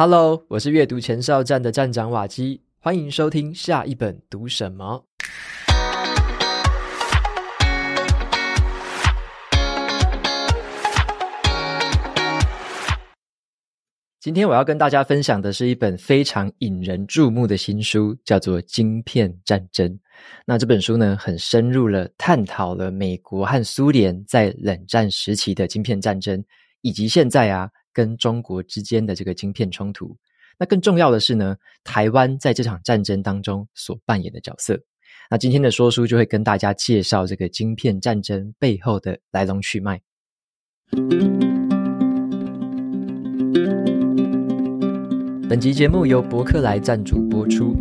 Hello，我是阅读前哨站的站长瓦基，欢迎收听下一本读什么。今天我要跟大家分享的是一本非常引人注目的新书，叫做《晶片战争》。那这本书呢，很深入了探讨了美国和苏联在冷战时期的晶片战争，以及现在啊。跟中国之间的这个晶片冲突，那更重要的是呢，台湾在这场战争当中所扮演的角色。那今天的说书就会跟大家介绍这个晶片战争背后的来龙去脉。本集节目由博客来赞助播出。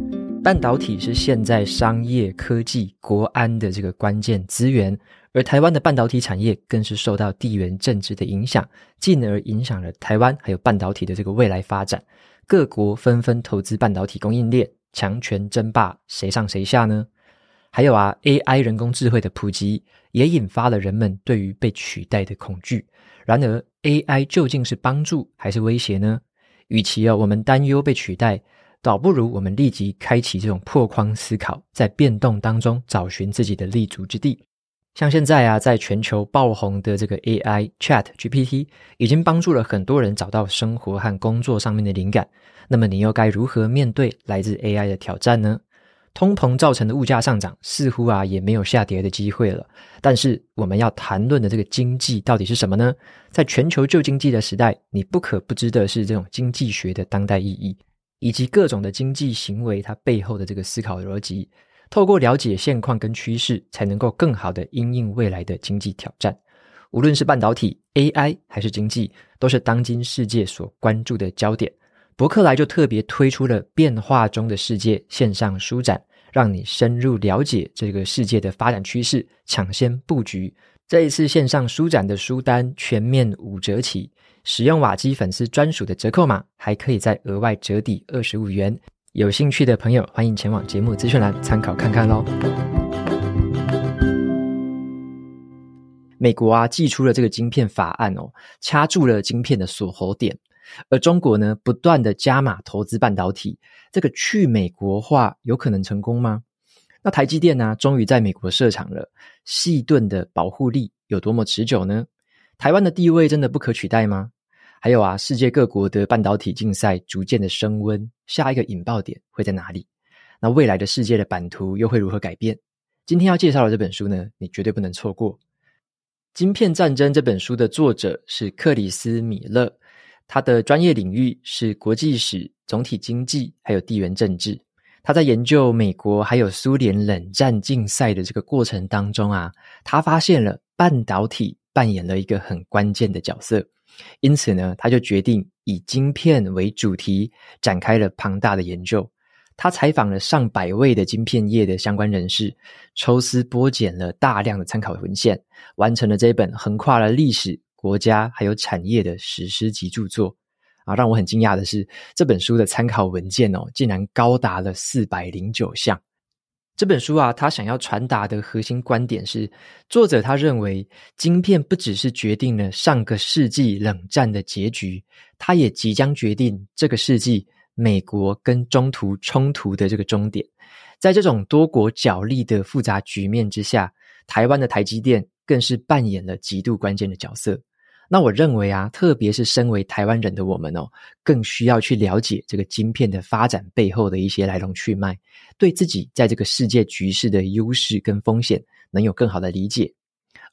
半导体是现在商业、科技、国安的这个关键资源。而台湾的半导体产业更是受到地缘政治的影响，进而影响了台湾还有半导体的这个未来发展。各国纷纷投资半导体供应链，强权争霸，谁上谁下呢？还有啊，AI 人工智慧的普及也引发了人们对于被取代的恐惧。然而，AI 究竟是帮助还是威胁呢？与其啊，我们担忧被取代，倒不如我们立即开启这种破框思考，在变动当中找寻自己的立足之地。像现在啊，在全球爆红的这个 AI ChatGPT，已经帮助了很多人找到生活和工作上面的灵感。那么你又该如何面对来自 AI 的挑战呢？通膨造成的物价上涨，似乎啊也没有下跌的机会了。但是我们要谈论的这个经济到底是什么呢？在全球旧经济的时代，你不可不知的是这种经济学的当代意义，以及各种的经济行为它背后的这个思考逻辑。透过了解现况跟趋势，才能够更好的因应未来的经济挑战。无论是半导体、AI 还是经济，都是当今世界所关注的焦点。博客来就特别推出了变化中的世界线上书展，让你深入了解这个世界的发展趋势，抢先布局。这一次线上书展的书单全面五折起，使用瓦基粉丝专属的折扣码，还可以再额外折抵二十五元。有兴趣的朋友，欢迎前往节目资讯栏参考看看喽。美国啊，祭出了这个晶片法案哦，掐住了晶片的锁喉点。而中国呢，不断的加码投资半导体，这个去美国化有可能成功吗？那台积电呢，终于在美国设厂了，细盾的保护力有多么持久呢？台湾的地位真的不可取代吗？还有啊，世界各国的半导体竞赛逐渐的升温，下一个引爆点会在哪里？那未来的世界的版图又会如何改变？今天要介绍的这本书呢，你绝对不能错过。《晶片战争》这本书的作者是克里斯·米勒，他的专业领域是国际史、总体经济还有地缘政治。他在研究美国还有苏联冷战竞赛的这个过程当中啊，他发现了半导体扮演了一个很关键的角色。因此呢，他就决定以晶片为主题，展开了庞大的研究。他采访了上百位的晶片业的相关人士，抽丝剥茧了大量的参考文献，完成了这本横跨了历史、国家还有产业的史诗级著作。啊，让我很惊讶的是，这本书的参考文件哦，竟然高达了四百零九项。这本书啊，他想要传达的核心观点是，作者他认为，晶片不只是决定了上个世纪冷战的结局，它也即将决定这个世纪美国跟中途冲突的这个终点。在这种多国角力的复杂局面之下，台湾的台积电更是扮演了极度关键的角色。那我认为啊，特别是身为台湾人的我们哦，更需要去了解这个晶片的发展背后的一些来龙去脉，对自己在这个世界局势的优势跟风险能有更好的理解。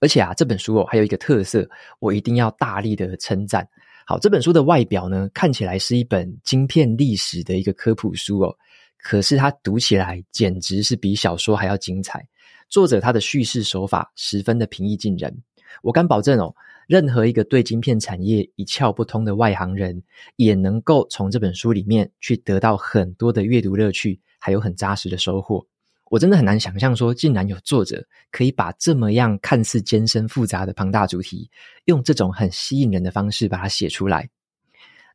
而且啊，这本书哦还有一个特色，我一定要大力的称赞。好，这本书的外表呢，看起来是一本晶片历史的一个科普书哦，可是它读起来简直是比小说还要精彩。作者他的叙事手法十分的平易近人，我敢保证哦。任何一个对晶片产业一窍不通的外行人，也能够从这本书里面去得到很多的阅读乐趣，还有很扎实的收获。我真的很难想象说，竟然有作者可以把这么样看似艰深复杂的庞大主题，用这种很吸引人的方式把它写出来。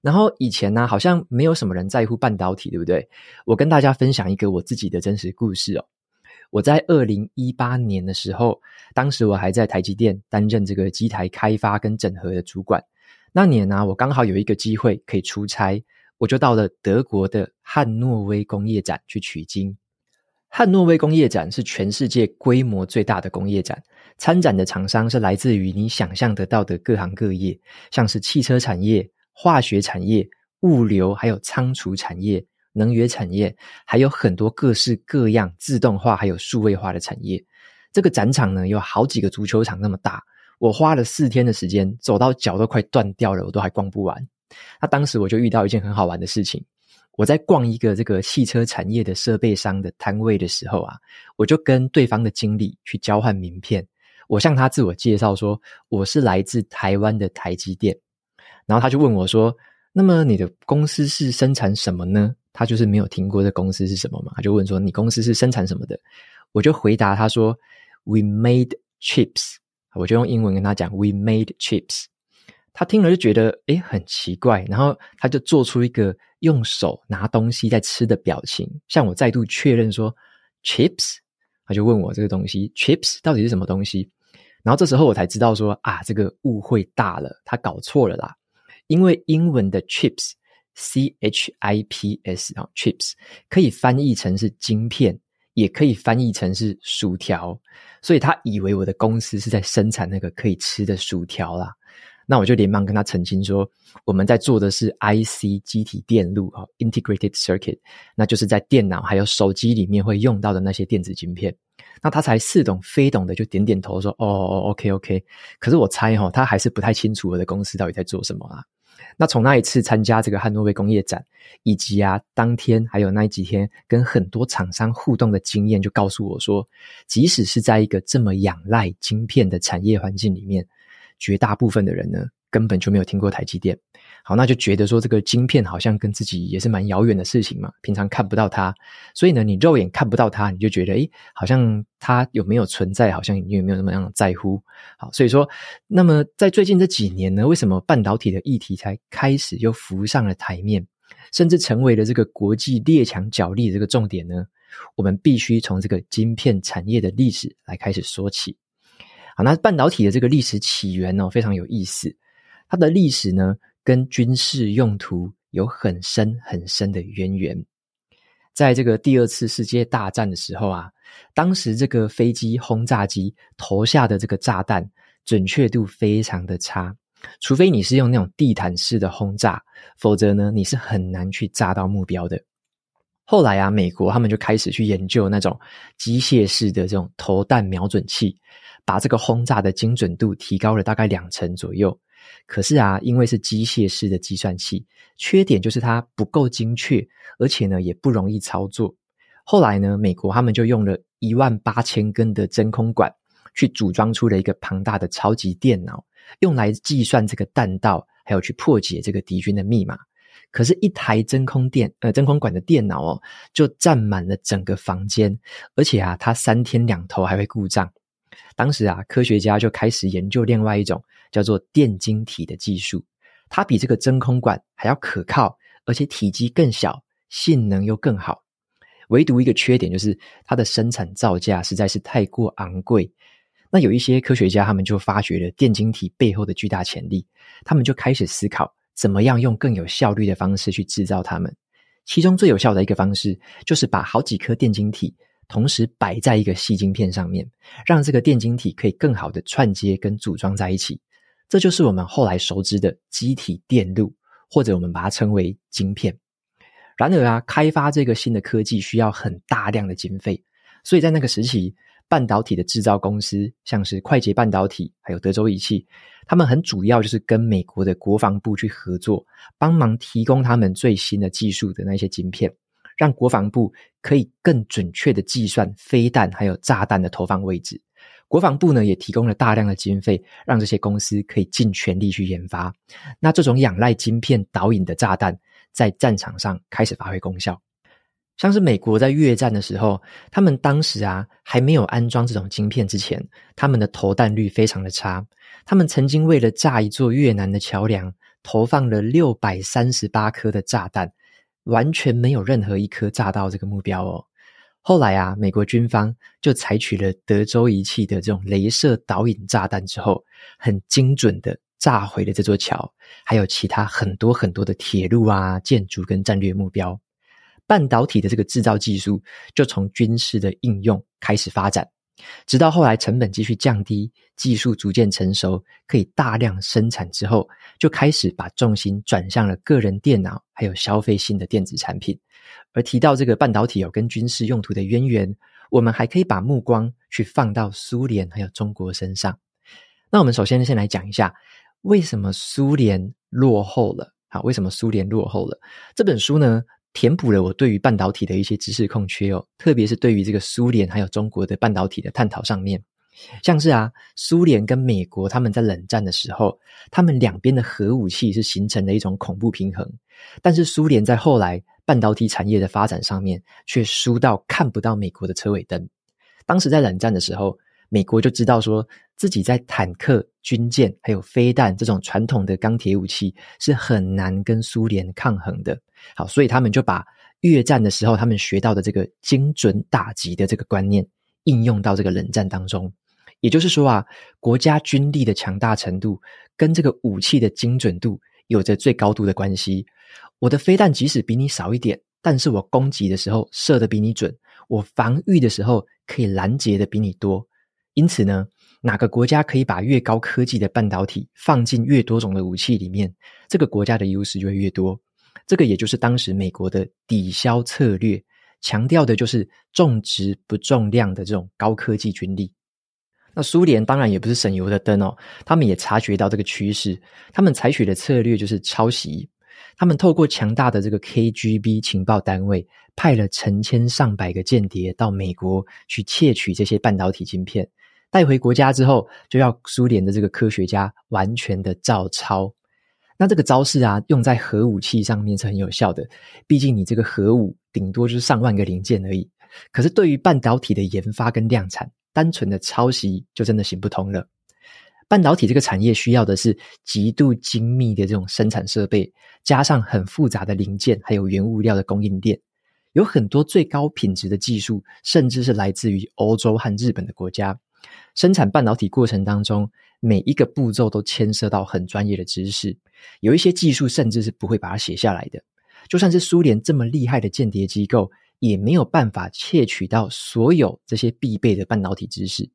然后以前呢，好像没有什么人在乎半导体，对不对？我跟大家分享一个我自己的真实故事哦。我在二零一八年的时候，当时我还在台积电担任这个机台开发跟整合的主管。那年呢、我刚好有一个机会可以出差，我就到了德国的汉诺威工业展去取经。汉诺威工业展是全世界规模最大的工业展，参展的厂商是来自于你想象得到的各行各业，像是汽车产业、化学产业、物流，还有仓储产业、能源产业，还有很多各式各样自动化还有数位化的产业。这个展场呢，有好几个足球场那么大，我花了四天的时间，走到脚都快断掉了，我都还逛不完。那当时我就遇到一件很好玩的事情。我在逛一个这个汽车产业的设备商的摊位的时候啊，我就跟对方的经理去交换名片。我向他自我介绍说，我是来自台湾的台积电。然后他就问我说：“那么你的公司是生产什么呢？”他就是没有听过这公司是什么嘛，他就问说：“你公司是生产什么的？”我就回答他说：“We made chips。”我就用英文跟他讲：“We made chips。”他听了就觉得诶很奇怪，然后他就做出一个用手拿东西在吃的表情，向我再度确认说 chips，他就问我这个东西 chips 到底是什么东西，然后这时候我才知道说啊这个误会大了，他搞错了啦，因为英文的 chips c h i p s 啊 chips 可以翻译成是晶片，也可以翻译成是薯条，所以他以为我的公司是在生产那个可以吃的薯条啦。那我就连忙跟他澄清说，我们在做的是 IC 基体电路啊，Integrated Circuit，那就是在电脑还有手机里面会用到的那些电子晶片。那他才似懂非懂的就点点头说，哦哦，OK OK。可是我猜哈，他还是不太清楚我的公司到底在做什么啊。那从那一次参加这个汉诺威工业展，以及啊当天还有那几天跟很多厂商互动的经验，就告诉我说，即使是在一个这么仰赖晶片的产业环境里面。绝大部分的人呢，根本就没有听过台积电。好，那就觉得说这个晶片好像跟自己也是蛮遥远的事情嘛，平常看不到它，所以呢，你肉眼看不到它，你就觉得，诶，好像它有没有存在，好像你也没有那么样的在乎。好，所以说，那么在最近这几年呢，为什么半导体的议题才开始又浮上了台面，甚至成为了这个国际列强角力的这个重点呢？我们必须从这个晶片产业的历史来开始说起。好，那半导体的这个历史起源呢，非常有意思。它的历史呢，跟军事用途有很深很深的渊源。在这个第二次世界大战的时候啊，当时这个飞机轰炸机投下的这个炸弹准确度非常的差，除非你是用那种地毯式的轰炸，否则呢，你是很难去炸到目标的。后来啊，美国他们就开始去研究那种机械式的这种投弹瞄准器。把这个轰炸的精准度提高了大概两成左右，可是啊，因为是机械式的计算器，缺点就是它不够精确，而且呢也不容易操作。后来呢，美国他们就用了一万八千根的真空管，去组装出了一个庞大的超级电脑，用来计算这个弹道，还有去破解这个敌军的密码。可是，一台真空电呃真空管的电脑哦，就占满了整个房间，而且啊，它三天两头还会故障。当时啊，科学家就开始研究另外一种叫做电晶体的技术，它比这个真空管还要可靠，而且体积更小，性能又更好。唯独一个缺点就是它的生产造价实在是太过昂贵。那有一些科学家他们就发觉了电晶体背后的巨大潜力，他们就开始思考怎么样用更有效率的方式去制造它们。其中最有效的一个方式就是把好几颗电晶体。同时摆在一个细晶片上面，让这个电晶体可以更好的串接跟组装在一起。这就是我们后来熟知的机体电路，或者我们把它称为晶片。然而啊，开发这个新的科技需要很大量的经费，所以在那个时期，半导体的制造公司，像是快捷半导体，还有德州仪器，他们很主要就是跟美国的国防部去合作，帮忙提供他们最新的技术的那些晶片。让国防部可以更准确的计算飞弹还有炸弹的投放位置。国防部呢，也提供了大量的经费，让这些公司可以尽全力去研发。那这种仰赖晶片导引的炸弹，在战场上开始发挥功效。像是美国在越战的时候，他们当时啊还没有安装这种晶片之前，他们的投弹率非常的差。他们曾经为了炸一座越南的桥梁，投放了六百三十八颗的炸弹。完全没有任何一颗炸到这个目标哦。后来啊，美国军方就采取了德州仪器的这种镭射导引炸弹之后，很精准的炸毁了这座桥，还有其他很多很多的铁路啊、建筑跟战略目标。半导体的这个制造技术就从军事的应用开始发展，直到后来成本继续降低，技术逐渐成熟，可以大量生产之后，就开始把重心转向了个人电脑还有消费性的电子产品。而提到这个半导体有跟军事用途的渊源，我们还可以把目光去放到苏联还有中国身上。那我们首先先来讲一下，为什么苏联落后了？好，为什么苏联落后了？这本书呢，填补了我对于半导体的一些知识空缺哦，特别是对于这个苏联还有中国的半导体的探讨上面，像是啊，苏联跟美国他们在冷战的时候，他们两边的核武器是形成了一种恐怖平衡，但是苏联在后来半导体产业的发展上面却输到看不到美国的车尾灯。当时在冷战的时候，美国就知道说自己在坦克、军舰还有飞弹这种传统的钢铁武器是很难跟苏联抗衡的。好，所以他们就把越战的时候他们学到的这个精准打击的这个观念应用到这个冷战当中。也就是说啊，国家军力的强大程度跟这个武器的精准度有着最高度的关系。我的飞弹即使比你少一点，但是我攻击的时候射得比你准，我防御的时候可以拦截的比你多。因此呢，哪个国家可以把越高科技的半导体放进越多种的武器里面，这个国家的优势就会越多。这个也就是当时美国的抵消策略，强调的就是重质不重量的这种高科技军力。那苏联当然也不是省油的灯哦，他们也察觉到这个趋势，他们采取的策略就是抄袭。他们透过强大的这个 KGB 情报单位，派了成千上百个间谍到美国去窃取这些半导体晶片。带回国家之后，就要苏联的这个科学家完全的照抄。那这个招式啊，用在核武器上面是很有效的。毕竟你这个核武顶多就是上万个零件而已。可是对于半导体的研发跟量产，单纯的抄袭就真的行不通了。半导体这个产业需要的是极度精密的这种生产设备，加上很复杂的零件，还有原物料的供应链。有很多最高品质的技术，甚至是来自于欧洲和日本的国家。生产半导体过程当中，每一个步骤都牵涉到很专业的知识，有一些技术甚至是不会把它写下来的。就算是苏联这么厉害的间谍机构，也没有办法窃取到所有这些必备的半导体知识。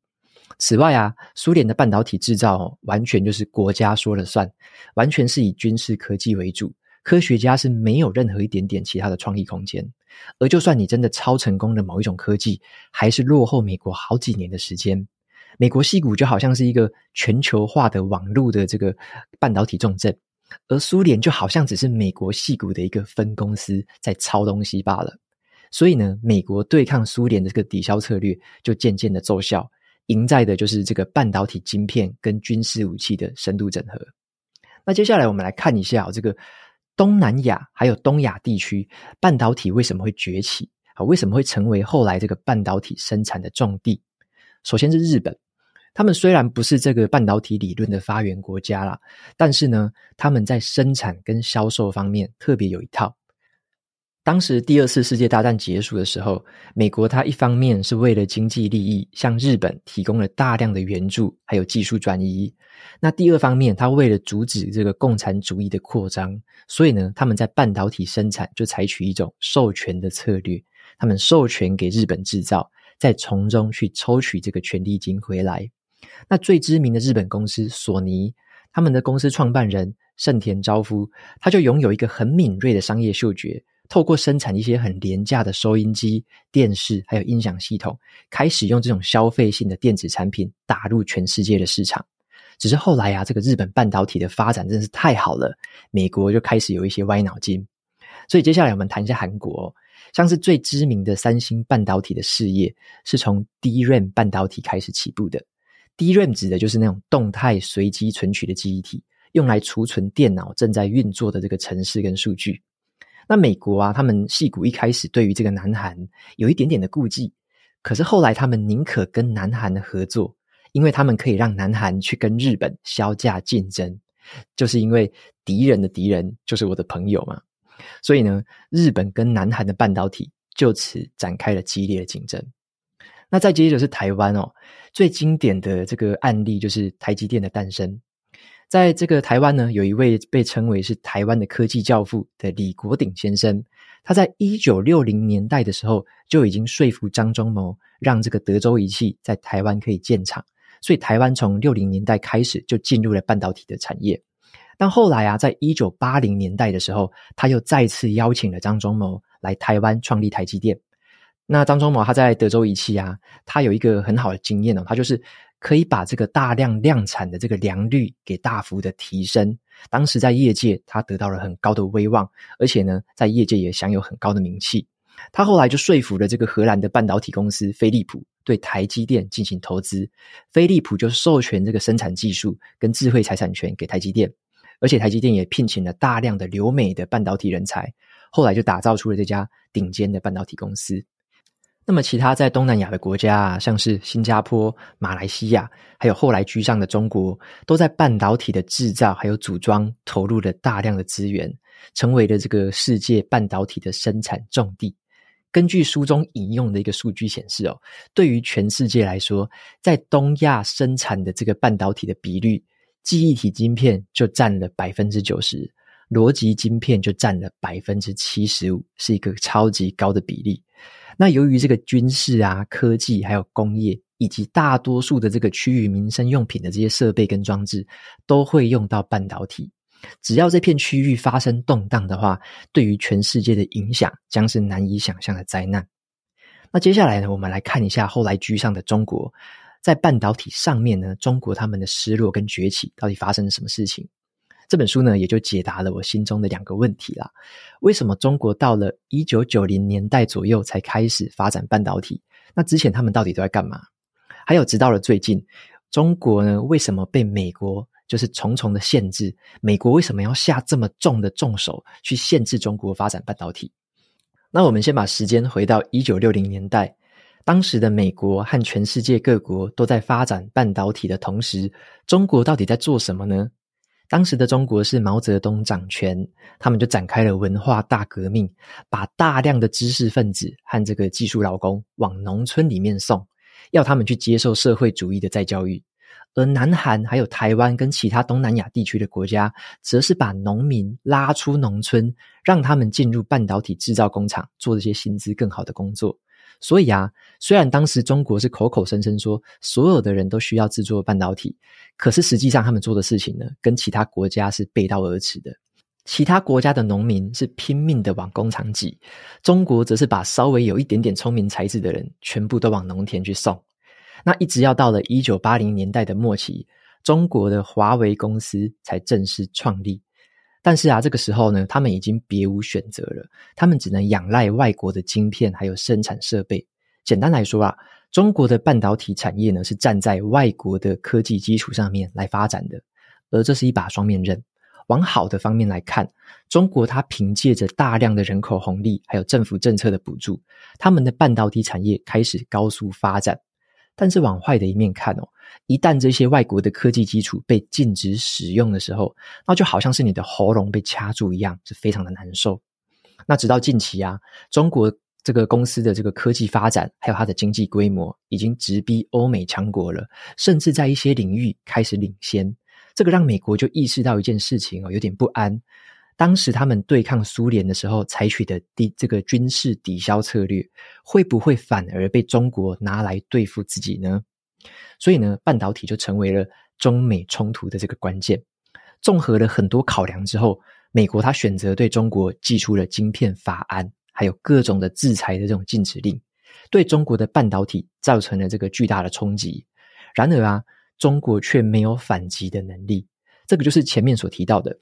此外啊，苏联的半导体制造哦，完全就是国家说了算，完全是以军事科技为主，科学家是没有任何一点点其他的创意空间。而就算你真的超成功的某一种科技，还是落后美国好几年的时间。美国矽谷就好像是一个全球化的网络的这个半导体重镇，而苏联就好像只是美国矽谷的一个分公司在抄东西罢了。所以呢，美国对抗苏联的这个抵消策略就渐渐的奏效，赢在的就是这个半导体晶片跟军事武器的深度整合。那接下来我们来看一下这个东南亚还有东亚地区半导体为什么会崛起啊？为什么会成为后来这个半导体生产的重地？首先是日本。他们虽然不是这个半导体理论的发源国家啦，但是呢，他们在生产跟销售方面特别有一套。当时第二次世界大战结束的时候，美国它一方面是为了经济利益，向日本提供了大量的援助，还有技术转移。那第二方面，它为了阻止这个共产主义的扩张，所以呢，他们在半导体生产就采取一种授权的策略，他们授权给日本制造，再从中去抽取这个权利金回来。那最知名的日本公司索尼，他们的公司创办人盛田昭夫，他就拥有一个很敏锐的商业嗅觉，透过生产一些很廉价的收音机、电视还有音响系统，开始用这种消费性的电子产品打入全世界的市场。只是后来啊，这个日本半导体的发展真是太好了，美国就开始有一些歪脑筋。所以接下来我们谈一下韩国哦，像是最知名的三星半导体的事业，是从 DRAM 半导体开始起步的。DRAM 指的就是那种动态随机存取的记忆体，用来储存电脑正在运作的这个程式跟数据。那美国啊，他们戏骨一开始对于这个南韩有一点点的顾忌，可是后来他们宁可跟南韩的合作，因为他们可以让南韩去跟日本削价竞争，就是因为敌人的敌人就是我的朋友嘛。所以呢，日本跟南韩的半导体就此展开了激烈的竞争。那再接着是台湾哦，最经典的这个案例就是台积电的诞生。在这个台湾呢，有一位被称为是台湾的科技教父的李国鼎先生，他在一九六零年代的时候就已经说服张忠谋，让这个德州仪器在台湾可以建厂，所以台湾从六零年代开始就进入了半导体的产业。但后来啊，在一九八零年代的时候，他又再次邀请了张忠谋来台湾创立台积电。那张忠谋他在德州仪器啊，他有一个很好的经验哦，他就是。可以把这个大量量产的这个良率给大幅的提升。当时在业界，他得到了很高的威望，而且呢，在业界也享有很高的名气。他后来就说服了这个荷兰的半导体公司飞利浦对台积电进行投资，飞利浦就授权这个生产技术跟智慧财产权给台积电，而且台积电也聘请了大量的留美的半导体人才，后来就打造出了这家顶尖的半导体公司。那么，其他在东南亚的国家啊，像是新加坡、马来西亚，还有后来居上的中国，都在半导体的制造还有组装投入了大量的资源，成为了这个世界半导体的生产重地。根据书中引用的一个数据显示哦，对于全世界来说，在东亚生产的这个半导体的比率，记忆体晶片就占了百分之九十，逻辑晶片就占了百分之七十五，是一个超级高的比例。那由于这个军事啊、科技，还有工业，以及大多数的这个区域民生用品的这些设备跟装置，都会用到半导体。只要这片区域发生动荡的话，对于全世界的影响将是难以想象的灾难。那接下来呢，我们来看一下后来居上的中国，在半导体上面呢，中国他们的失落跟崛起到底发生了什么事情？这本书呢，也就解答了我心中的两个问题啦。为什么中国到了一九九零年代左右才开始发展半导体？那之前他们到底都在干嘛？还有，直到了最近，中国呢，为什么被美国就是重重的限制？美国为什么要下这么重的重手去限制中国发展半导体？那我们先把时间回到一九六零年代，当时的美国和全世界各国都在发展半导体的同时，中国到底在做什么呢？当时的中国是毛泽东掌权，他们就展开了文化大革命，把大量的知识分子和这个技术劳工往农村里面送，要他们去接受社会主义的再教育。而南韩还有台湾跟其他东南亚地区的国家，则是把农民拉出农村，让他们进入半导体制造工厂，做这些薪资更好的工作。所以啊，虽然当时中国是口口声声说所有的人都需要制作半导体，可是实际上他们做的事情呢，跟其他国家是背道而驰的。其他国家的农民是拼命的往工厂挤，中国则是把稍微有一点点聪明才智的人全部都往农田去送。那一直要到了一九八零年代的末期，中国的华为公司才正式创立。但是啊，这个时候呢，他们已经别无选择了，他们只能仰赖外国的晶片还有生产设备。简单来说啊，中国的半导体产业呢，是站在外国的科技基础上面来发展的，而这是一把双面刃。往好的方面来看，中国它凭借着大量的人口红利，还有政府政策的补助，他们的半导体产业开始高速发展。但是往坏的一面看哦，一旦这些外国的科技基础被禁止使用的时候，那就好像是你的喉咙被掐住一样，是非常的难受。那直到近期啊，中国这个公司的这个科技发展，还有它的经济规模，已经直逼欧美强国了，甚至在一些领域开始领先。这个让美国就意识到一件事情哦，有点不安。当时他们对抗苏联的时候采取的抵这个军事抵消策略，会不会反而被中国拿来对付自己呢？所以呢，半导体就成为了中美冲突的这个关键。综合了很多考量之后，美国他选择对中国寄出了晶片法案，还有各种的制裁的这种禁止令，对中国的半导体造成了这个巨大的冲击。然而啊，中国却没有反击的能力。这个就是前面所提到的。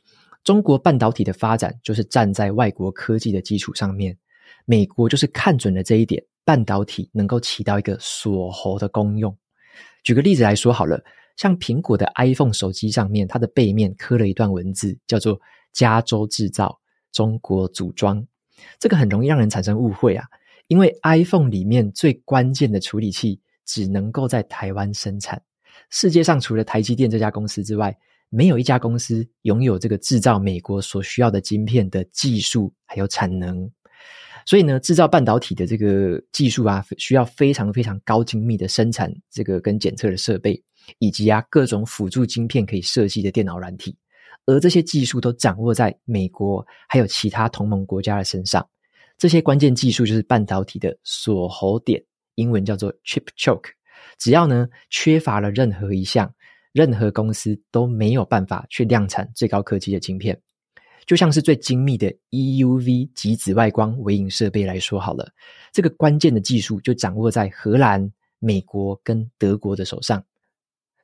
中国半导体的发展就是站在外国科技的基础上面，美国就是看准了这一点，半导体能够起到一个锁喉的功用。举个例子来说好了，像苹果的 iPhone 手机上面，它的背面刻了一段文字，叫做“加州制造，中国组装”。这个很容易让人产生误会啊，因为 iPhone 里面最关键的处理器只能够在台湾生产，世界上除了台积电这家公司之外，没有一家公司拥有这个制造美国所需要的晶片的技术还有产能，所以呢，制造半导体的这个技术啊，需要非常非常高精密的生产这个跟检测的设备。以及啊各种辅助晶片可以设计的电脑软体，而这些技术都掌握在美国还有其他同盟国家的身上。这些关键技术就是半导体的锁喉点，英文叫做 chip choke。只要呢缺乏了任何一项，任何公司都没有办法去量产最高科技的晶片。就像是最精密的 EUV 极紫外光微影设备来说好了，这个关键的技术就掌握在荷兰、美国跟德国的手上。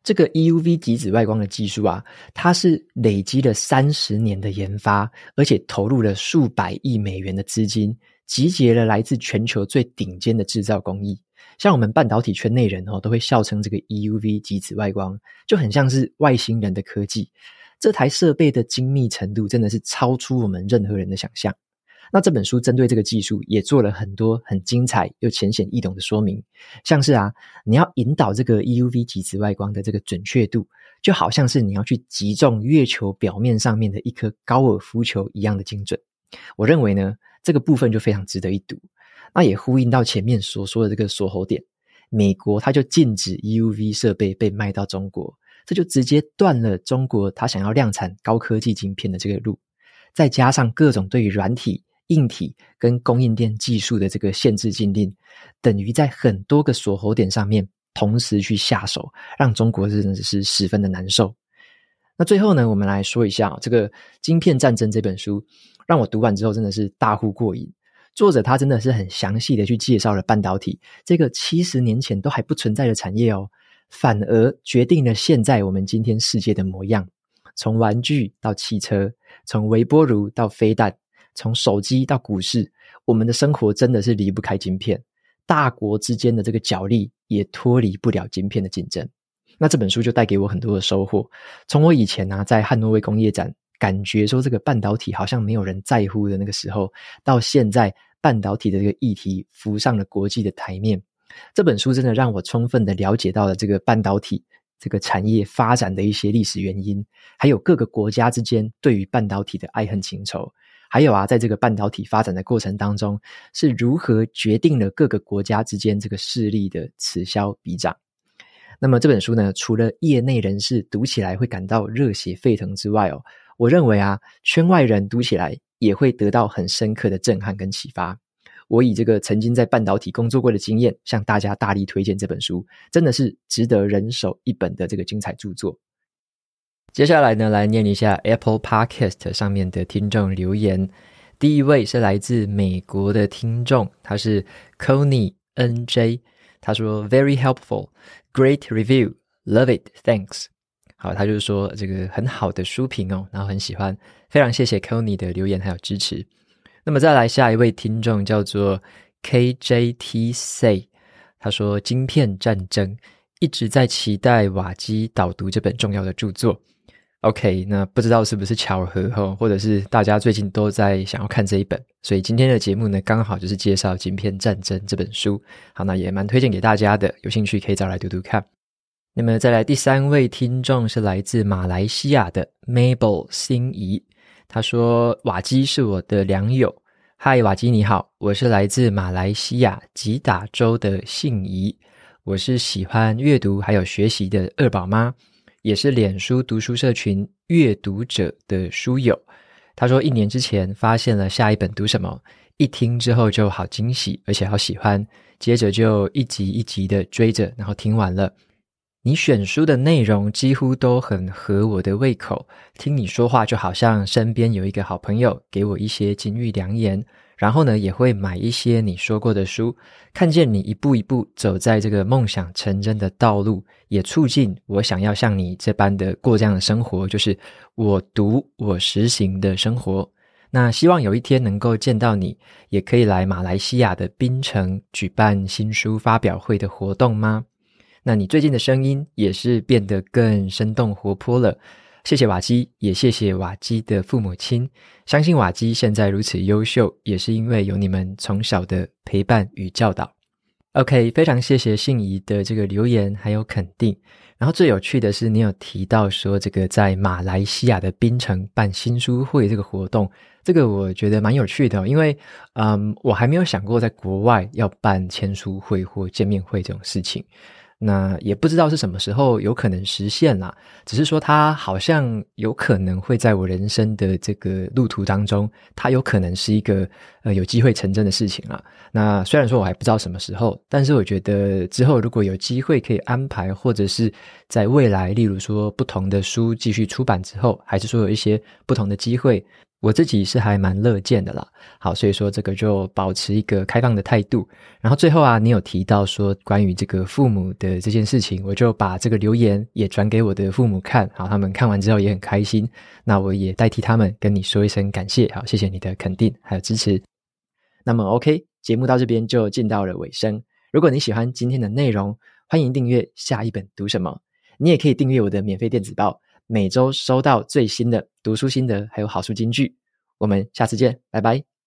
这个 EUV 极紫外光的技术啊，它是累积了三十年的研发，而且投入了数百亿美元的资金，集结了来自全球最顶尖的制造工艺。像我们半导体圈内人哦，都会笑称这个 EUV 极紫外光就很像是外星人的科技。这台设备的精密程度真的是超出我们任何人的想象。那这本书针对这个技术也做了很多很精彩又浅显易懂的说明，像是啊，你要引导这个 EUV 极紫外光的这个准确度，就好像是你要去击中月球表面上面的一颗高尔夫球一样的精准。我认为呢，这个部分就非常值得一读。那也呼应到前面所说的这个锁喉点，美国它就禁止 EUV 设备被卖到中国。这就直接断了中国他想要量产高科技晶片的这个路，再加上各种对于软体、硬体跟供应链技术的这个限制禁令，等于在很多个锁喉点上面同时去下手，让中国真的是十分的难受。那最后呢，我们来说一下这个《晶片战争》这本书，让我读完之后真的是大呼过瘾。作者他真的是很详细的去介绍了半导体这个七十年前都还不存在的产业哦。反而决定了现在我们今天世界的模样。从玩具到汽车，从微波炉到飞弹，从手机到股市，我们的生活真的是离不开晶片。大国之间的这个角力也脱离不了晶片的竞争。那这本书就带给我很多的收获。从我以前呢、啊，在汉诺威工业展感觉说这个半导体好像没有人在乎的那个时候，到现在半导体的这个议题浮上了国际的台面。这本书真的让我充分的了解到了这个半导体这个产业发展的一些历史原因，还有各个国家之间对于半导体的爱恨情仇，还有啊，在这个半导体发展的过程当中，是如何决定了各个国家之间这个势力的此消彼长。那么这本书呢，除了业内人士读起来会感到热血沸腾之外哦，我认为啊，圈外人读起来也会得到很深刻的震撼跟启发。我以这个曾经在半导体工作过的经验，向大家大力推荐这本书，真的是值得人手一本的这个精彩著作。接下来呢，来念一下 Apple Podcast 上面的听众留言。第一位是来自美国的听众，他是 Connie NJ，他说 Very helpful, great review, love it, thanks。好，他就是说这个很好的书评哦，然后很喜欢，非常谢谢 Connie 的留言还有支持。那么再来下一位听众叫做 KJTC，他说：“晶片战争一直在期待瓦基导读这本重要的著作。” OK，那不知道是不是巧合哈，或者是大家最近都在想要看这一本，所以今天的节目呢，刚好就是介绍《晶片战争》这本书。好，那也蛮推荐给大家的，有兴趣可以找来读读看。那么再来第三位听众是来自马来西亚的 Mabel 心仪。他说：“瓦基是我的良友。嗨，瓦基你好，我是来自马来西亚吉打州的信怡。我是喜欢阅读还有学习的二宝妈，也是脸书读书社群阅读者的书友。他说，一年之前发现了下一本读什么，一听之后就好惊喜，而且好喜欢，接着就一集一集的追着，然后听完了。”你选书的内容几乎都很合我的胃口，听你说话就好像身边有一个好朋友，给我一些金玉良言。然后呢，也会买一些你说过的书，看见你一步一步走在这个梦想成真的道路，也促进我想要像你这般的过这样的生活，就是我读我实行的生活。那希望有一天能够见到你，也可以来马来西亚的槟城举办新书发表会的活动吗？那你最近的声音也是变得更生动活泼了，谢谢瓦基，也谢谢瓦基的父母亲。相信瓦基现在如此优秀，也是因为有你们从小的陪伴与教导。OK，非常谢谢信怡的这个留言还有肯定。然后最有趣的是，你有提到说这个在马来西亚的槟城办新书会这个活动，这个我觉得蛮有趣的，因为嗯，我还没有想过在国外要办签书会或见面会这种事情。那也不知道是什么时候有可能实现啦，只是说它好像有可能会在我人生的这个路途当中，它有可能是一个呃有机会成真的事情了。那虽然说我还不知道什么时候，但是我觉得之后如果有机会可以安排，或者是在未来，例如说不同的书继续出版之后，还是说有一些不同的机会。我自己是还蛮乐见的啦，好，所以说这个就保持一个开放的态度。然后最后啊，你有提到说关于这个父母的这件事情，我就把这个留言也转给我的父母看，好，他们看完之后也很开心。那我也代替他们跟你说一声感谢，好，谢谢你的肯定还有支持。那么 OK，节目到这边就进到了尾声。如果你喜欢今天的内容，欢迎订阅下一本读什么，你也可以订阅我的免费电子报。每周收到最新的读书心得，还有好书金句。我们下次见，拜拜。